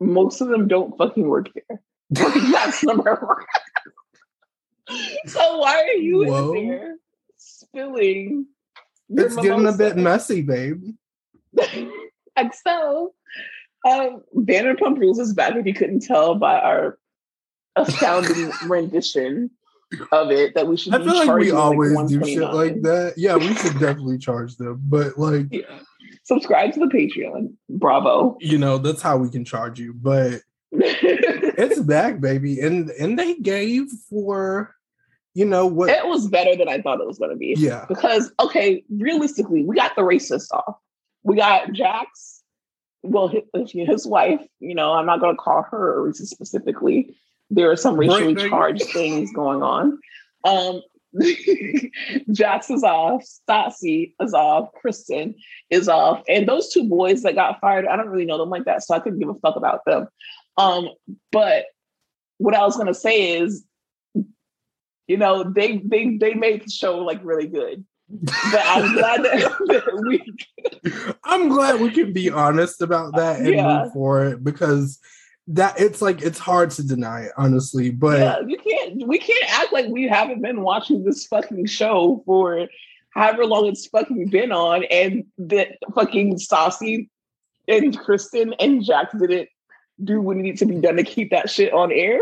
Most of them don't fucking work here. That's number one. so why are you Whoa. in there spilling it's getting a bit messy, babe. XO. Um, Vanderpump Rules is back if you couldn't tell by our astounding rendition of it that we should. I feel like we always like do shit like that. Yeah, we should definitely charge them, but like, yeah. subscribe to the Patreon. Bravo. You know that's how we can charge you, but it's back, baby, and and they gave for you know what? It was better than I thought it was going to be. Yeah. Because, okay, realistically, we got the racist off. We got Jax, well, his, his wife, you know, I'm not going to call her a racist specifically. There are some racially right, charged things going on. Um, Jax is off, Stassi is off, Kristen is off, and those two boys that got fired, I don't really know them like that, so I couldn't give a fuck about them. Um, but what I was gonna say is you know, they they they made the show like really good. But I'm glad that, we. I'm glad we can be honest about that and yeah. move for it because that it's like it's hard to deny it, honestly. But yeah, you can't. We can't act like we haven't been watching this fucking show for however long it's fucking been on, and that fucking Stassi and Kristen and Jax didn't do what needed to be done to keep that shit on air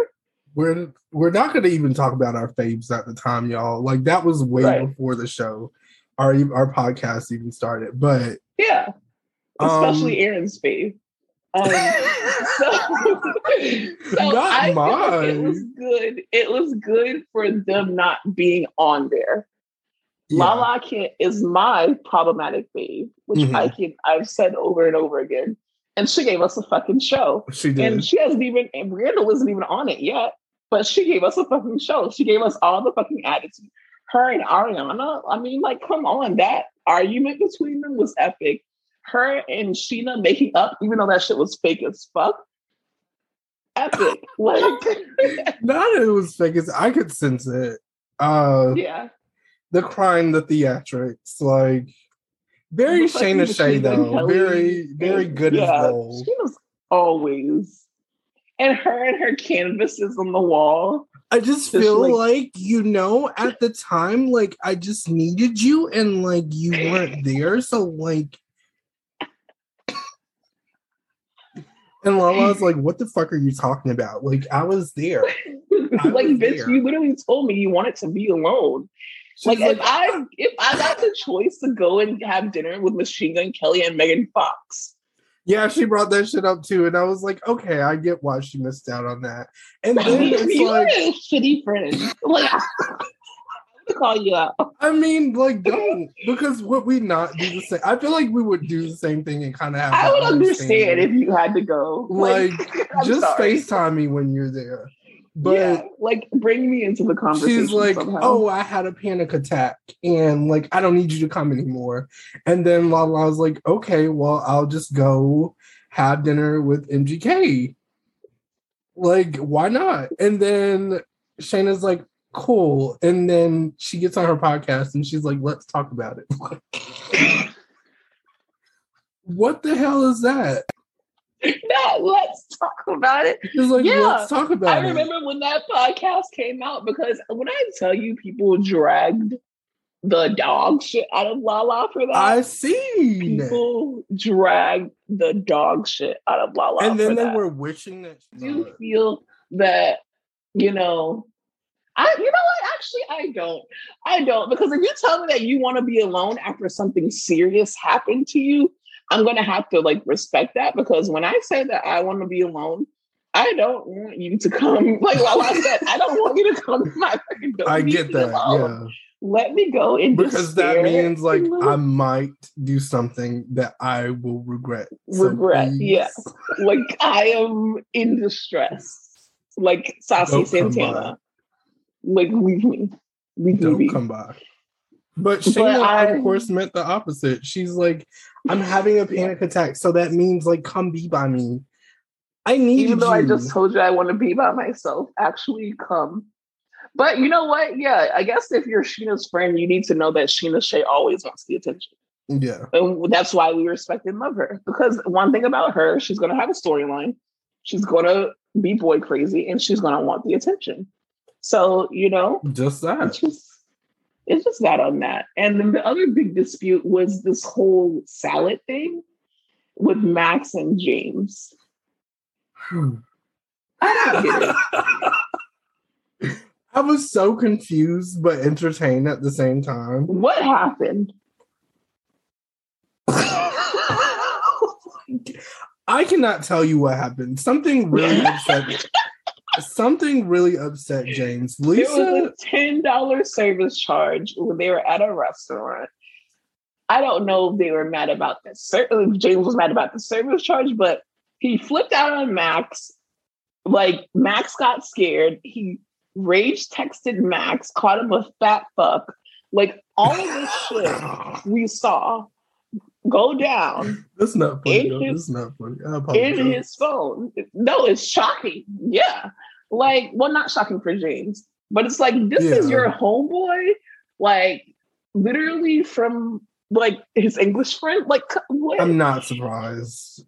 we're we're not going to even talk about our faves at the time, y'all. Like that was way right. before the show, our our podcast even started. But yeah, especially um, Aaron's fave. Um, so, so not I mine. it was good. It was good for them not being on there. Yeah. Lala can is my problematic fave, which mm-hmm. I can I've said over and over again. And she gave us a fucking show. She did. And she hasn't even and Randall isn't even on it yet. But she gave us a fucking show. She gave us all the fucking attitude. Her and Ariana, I mean, like, come on, that argument between them was epic. Her and Scheana making up, even though that shit was fake as fuck. Epic. like not it was fake as I could sense it. Uh yeah. The crime, the theatrics, like very Scheana Shay though. Very, very good yeah, as gold. She was always and her and her canvases on the wall. I just Just feel like- like, you know, at the time, like I just needed you and like you weren't there. So like And Lala was like, what the fuck are you talking about? Like I was there. I like, was bitch, there. you literally told me you wanted to be alone. She's Like, if I if I got the choice to go and have dinner with Machine Gun Kelly and Megan Fox, yeah, she brought that shit up too. And I was like, okay, I get why she missed out on that. And then you it's you're like, a shitty friend. Like, call you out. I mean, like, don't because would we not do the same? I feel like we would do the same thing and kind of have. I would understand if you had to go. Like, I'm just sorry. FaceTime me when you're there. But yeah, like bring me into the conversation. she's like, somehow. "Oh, I had a panic attack, and like I don't need you to come anymore." And then Lala was like, "Okay, well, I'll just go have dinner with MGK. Like, why not?" And then Scheana's like, "Cool." And then she gets on her podcast and she's like, "Let's talk about it." what the hell is that? No, let's talk about it. Like, Yeah, "Let's talk about I it." remember when that podcast came out because when I tell you people dragged the dog shit out of Lala for that. I seen. people dragged the dog shit out of Lala. and then they that. were wishing that. I do feel that you know I you know what actually I don't I don't because if you tell me that you want to be alone after something serious happened to you I'm gonna have to like respect that because when I say that I want to be alone I don't want you to come like Lala said I don't want you to come to my fucking door I get that, alone. yeah. let me go in Because that means like? I might do something that I will regret. Regret, please, yeah. like I am in distress like Sassy Don't Santana like leave me leave me Don't be. come by. But But I- of course, meant the opposite. She's like, I'm having a panic attack, so that means like, come be by me. I need even though you. I just told you I want to be by myself, actually come. But you know what? Yeah, I guess if you're Scheana's friend, you need to know that Scheana Shay always wants the attention. yeah, And that's why we respect and love her. Because one thing about her, she's going to have a storyline. She's going to be boy crazy and she's going to want the attention. So, you know, just that. just it's just that on that. And then the other big dispute was this whole salad thing with Max and James. I don't get it. I was so confused but entertained at the same time. What happened? I cannot tell you what happened. Something really upset. Something really upset James. There was a ten dollar service charge when they were at a restaurant. I don't know if they were mad about that. Certainly, James was mad about the service charge, but he flipped out on Max. Like Max got scared. He rage texted Max, called him a fat fuck. Like all of this shit we saw go down that's not funny. His- That's not funny. I in his phone. No, it's shocking. Yeah. Like, well, not shocking for James, but it's like, this is your homeboy, like, literally from like his English friend. Like, what? I'm not surprised.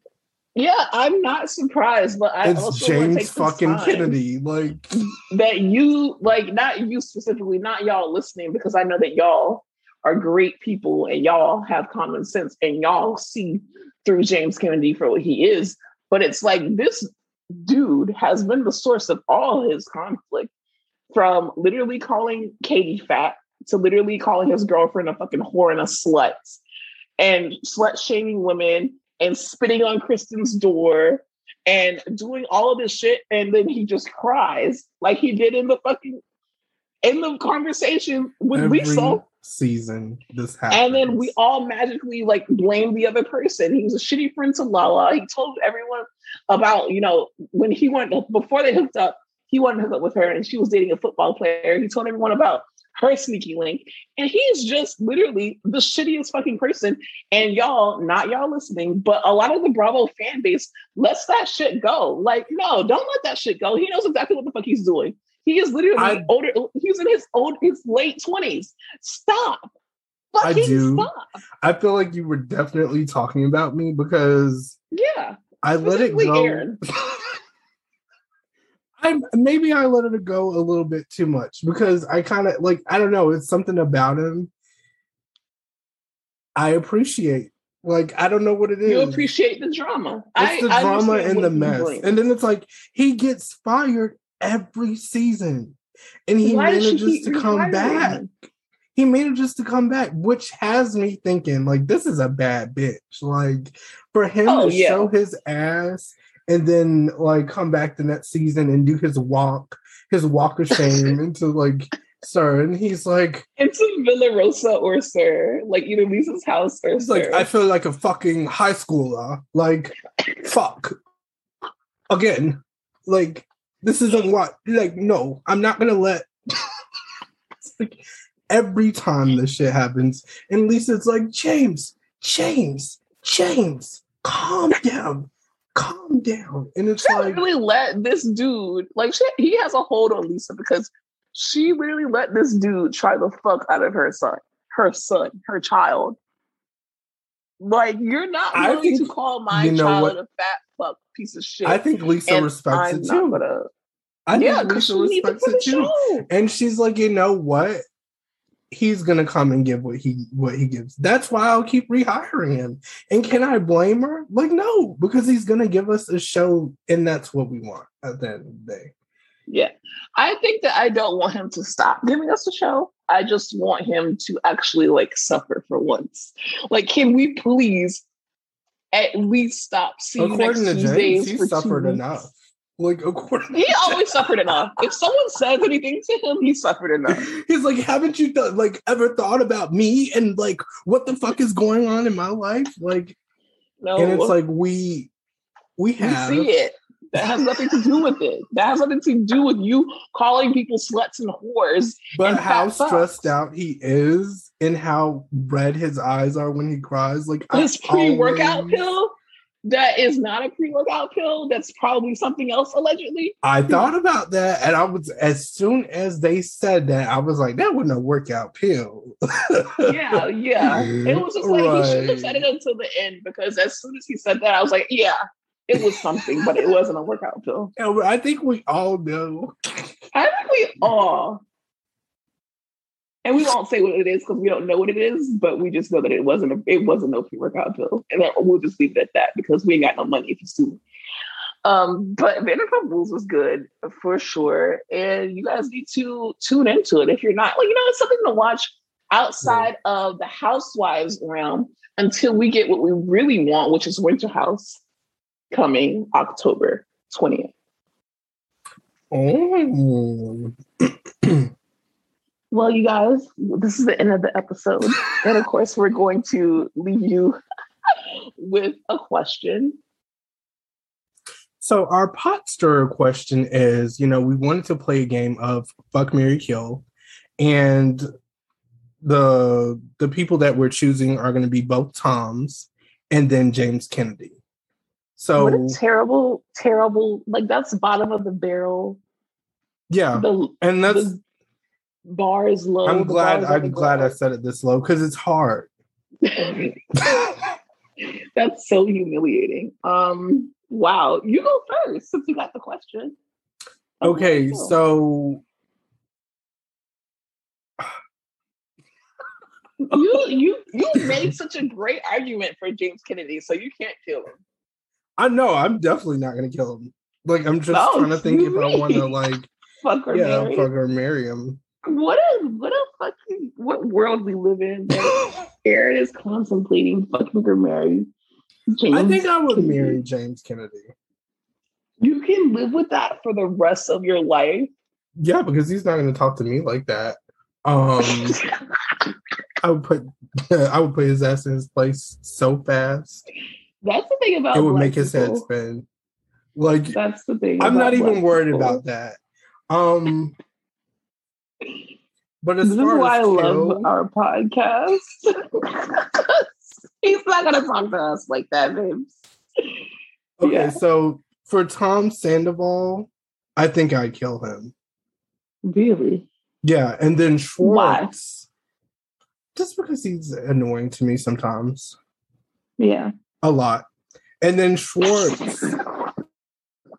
yeah, I'm not surprised, but I it's also James take fucking Kennedy. Like, That you, like, not you specifically, not y'all listening, because I know that y'all are great people and y'all have common sense and y'all see through James Kennedy for what he is. But it's like this dude has been the source of all his conflict from literally calling Katie fat to literally calling his girlfriend a fucking whore and a slut and slut shaming women and spitting on Kristen's door and doing all of this shit. And then he just cries like he did in the fucking in the conversation with every Lisa. season, this happens. And then we all magically like blame the other person. He was a shitty friend to Lala. He told everyone about, you know, when he went before they hooked up, he wanted to hook up with her and she was dating a football player. He told everyone about her sneaky link. And he's just literally the shittiest fucking person. And y'all, not y'all listening, but a lot of the Bravo fan base lets that shit go. Like, no, don't let that shit go. He knows exactly what the fuck he's doing. He is literally I- older. He's in his old, his late twenties. Stop. I do. stop. I feel like you were definitely talking about me because Yeah. I let it go. I maybe I let it go a little bit too much because I kind of like I don't know. It's something about him I appreciate. Like I don't know what it is. You appreciate the drama. It's the I, drama I and the mess, and then it's like he gets fired every season, and he Why manages to come rehiring back. He manages to come back, which has me thinking like this is a bad bitch. Like for him Oh, to yeah. show his ass and then like come back the next season and do his walk, his walk of shame into like sir, and he's like. Into Villa Rosa or Sir, like either Lisa's house or It's like I feel like a fucking high schooler. Like, fuck. Again, like this isn't what. Like, no, I'm not gonna let. Like every time this shit happens, and Lisa's like, James, James, James, calm down, calm down, and it's she like, really let this dude like she, he has a hold on Lisa because she literally let this dude try the fuck out of her son, her son, her child. Like you're not willing to call my you know child what? a fat fuck piece of shit. I think Lisa and respects I'm it too. gonna- I yeah, think Lisa she respects it too. show. And she's like, you know what? He's gonna come and give what he what he gives. That's why I'll keep rehiring him. And can I blame her? Like, no, because he's gonna give us a show, and that's what we want at the end of the day. Yeah. I think that I don't want him to stop giving us a show. I just want him to actually like suffer for once. Like, can we please at least stop seeing According to James, he suffered enough. Like, according He always suffered enough. If someone says anything to him, he suffered enough. He's like, haven't you done, like ever thought about me and like what the fuck is going on in my life? Like, No, and it's like we we we see it. That has nothing to do with it. That has nothing to do with you calling people sluts and whores. But and how stressed out he is and how red his eyes are when he cries. Like This pre-workout always- pill that is not a pre-workout pill. That's probably something else allegedly. I thought about that and I was as soon as they said that, I was like, that wasn't a workout pill. Yeah, yeah. It was just like he shouldn't have said it until the end because as soon as he said that, I was like, yeah, it was something, but it wasn't a workout pill. And I think we all know. I think we all, and we won't say what it is because we don't know what it is, but we just know that it wasn't a, it wasn't no pre-workout pill, and then we'll just leave it at that because we ain't got no money if you sue. Um, but Vanderpump Rules was good for sure, and you guys need to tune into it if you're not like you know it's something to watch outside of the Housewives realm until we get what we really want, which is Winter House coming October twentieth. Oh. Well, you guys, this is the end of the episode. and of course, we're going to leave you with a question. So our pot stirrer question is, you know, we wanted to play a game of fuck Mary Kill, and the the people that we're choosing are going to be both Toms and then James Kennedy. So what a terrible, terrible, like that's bottom of the barrel. yeah, The, and that's the bar is low. I'm glad bar is on the I'm glad I said it this low because it's hard. That's so humiliating. Um, wow. You go first since you got the question. Okay, cool. so you you you made such a great argument for James Kennedy, so you can't kill him. I know I'm definitely not gonna kill him. Like I'm just No, trying to think if I want to like Fuck or yeah, marry. fuck or marry him. What a what a fucking what world we live in that Aaron is contemplating fucking or marry. James I think I would Kennedy. marry James Kennedy. You can live with that for the rest of your life. Yeah, because he's not going to talk to me like that. Um, I would put I would put his ass in his place so fast That's the thing about it would make his head spin. Like That's the thing. I'm not even worried people. about that. Um, but as This is far why I as love our podcast. He's not gonna talk to us like that, babes. okay, yeah. so for Tom Sandoval, I think I'd kill him. Really? Yeah, and then Why? Schwartz, just because he's annoying to me sometimes, Yeah. a lot, and then Schwartz.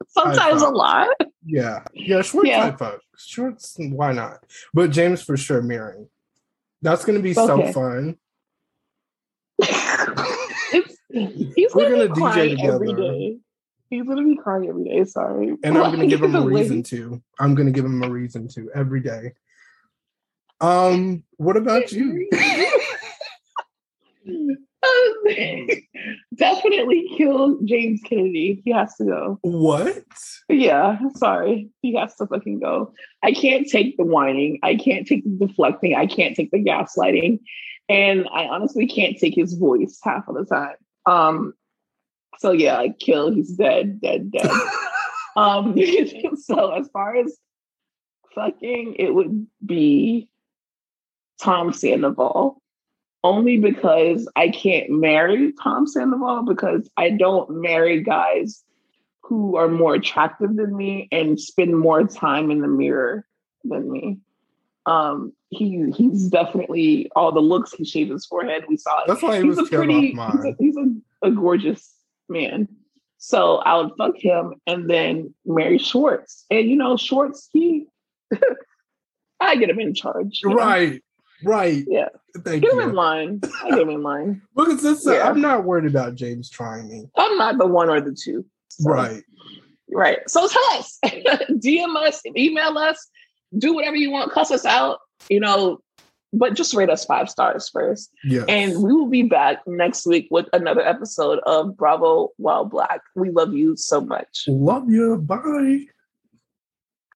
Sometimes a lot. Yeah, yeah, Schwartz Yeah. Fuck. Schwartz, why not? But James for sure marrying. That's gonna be Okay. so fun. he's We're gonna, gonna DJ together. day. He's gonna be crying every day. Sorry, And I'm gonna give him a reason to. I'm gonna give him a reason to every day. Um, what about you? Definitely kill James Kennedy. He has to go. What? Yeah, sorry. He has to fucking go. I can't take the whining. I can't take the deflecting. I can't take the gaslighting. And I honestly can't take his voice half of the time. Um, so yeah, I kill. He's dead, dead, dead. um, so as far as fucking, it would be Tom Sandoval. Only because I can't marry Tom Sandoval because I don't marry guys who are more attractive than me and spend more time in the mirror than me. Um, he he's definitely all the looks. He shaved his forehead. We saw it. That's why he he's was a pretty. He's, a, he's a, a gorgeous man. So I would fuck him and then marry Schwartz. And you know, Schwartz, he, I get him in charge. Right. know? Right. Yeah. Thank Get him in line. I get him in line. Look at this. Uh, yeah. I'm not worried about James trying me. I'm not the one or the two. So- Right. Right. So tell us, DM us, email us, do whatever you want, cuss us out, you know, but just rate us five stars first. Yeah. And we will be back next week with another episode of Bravo While Black. We love you so much. Love you. Bye.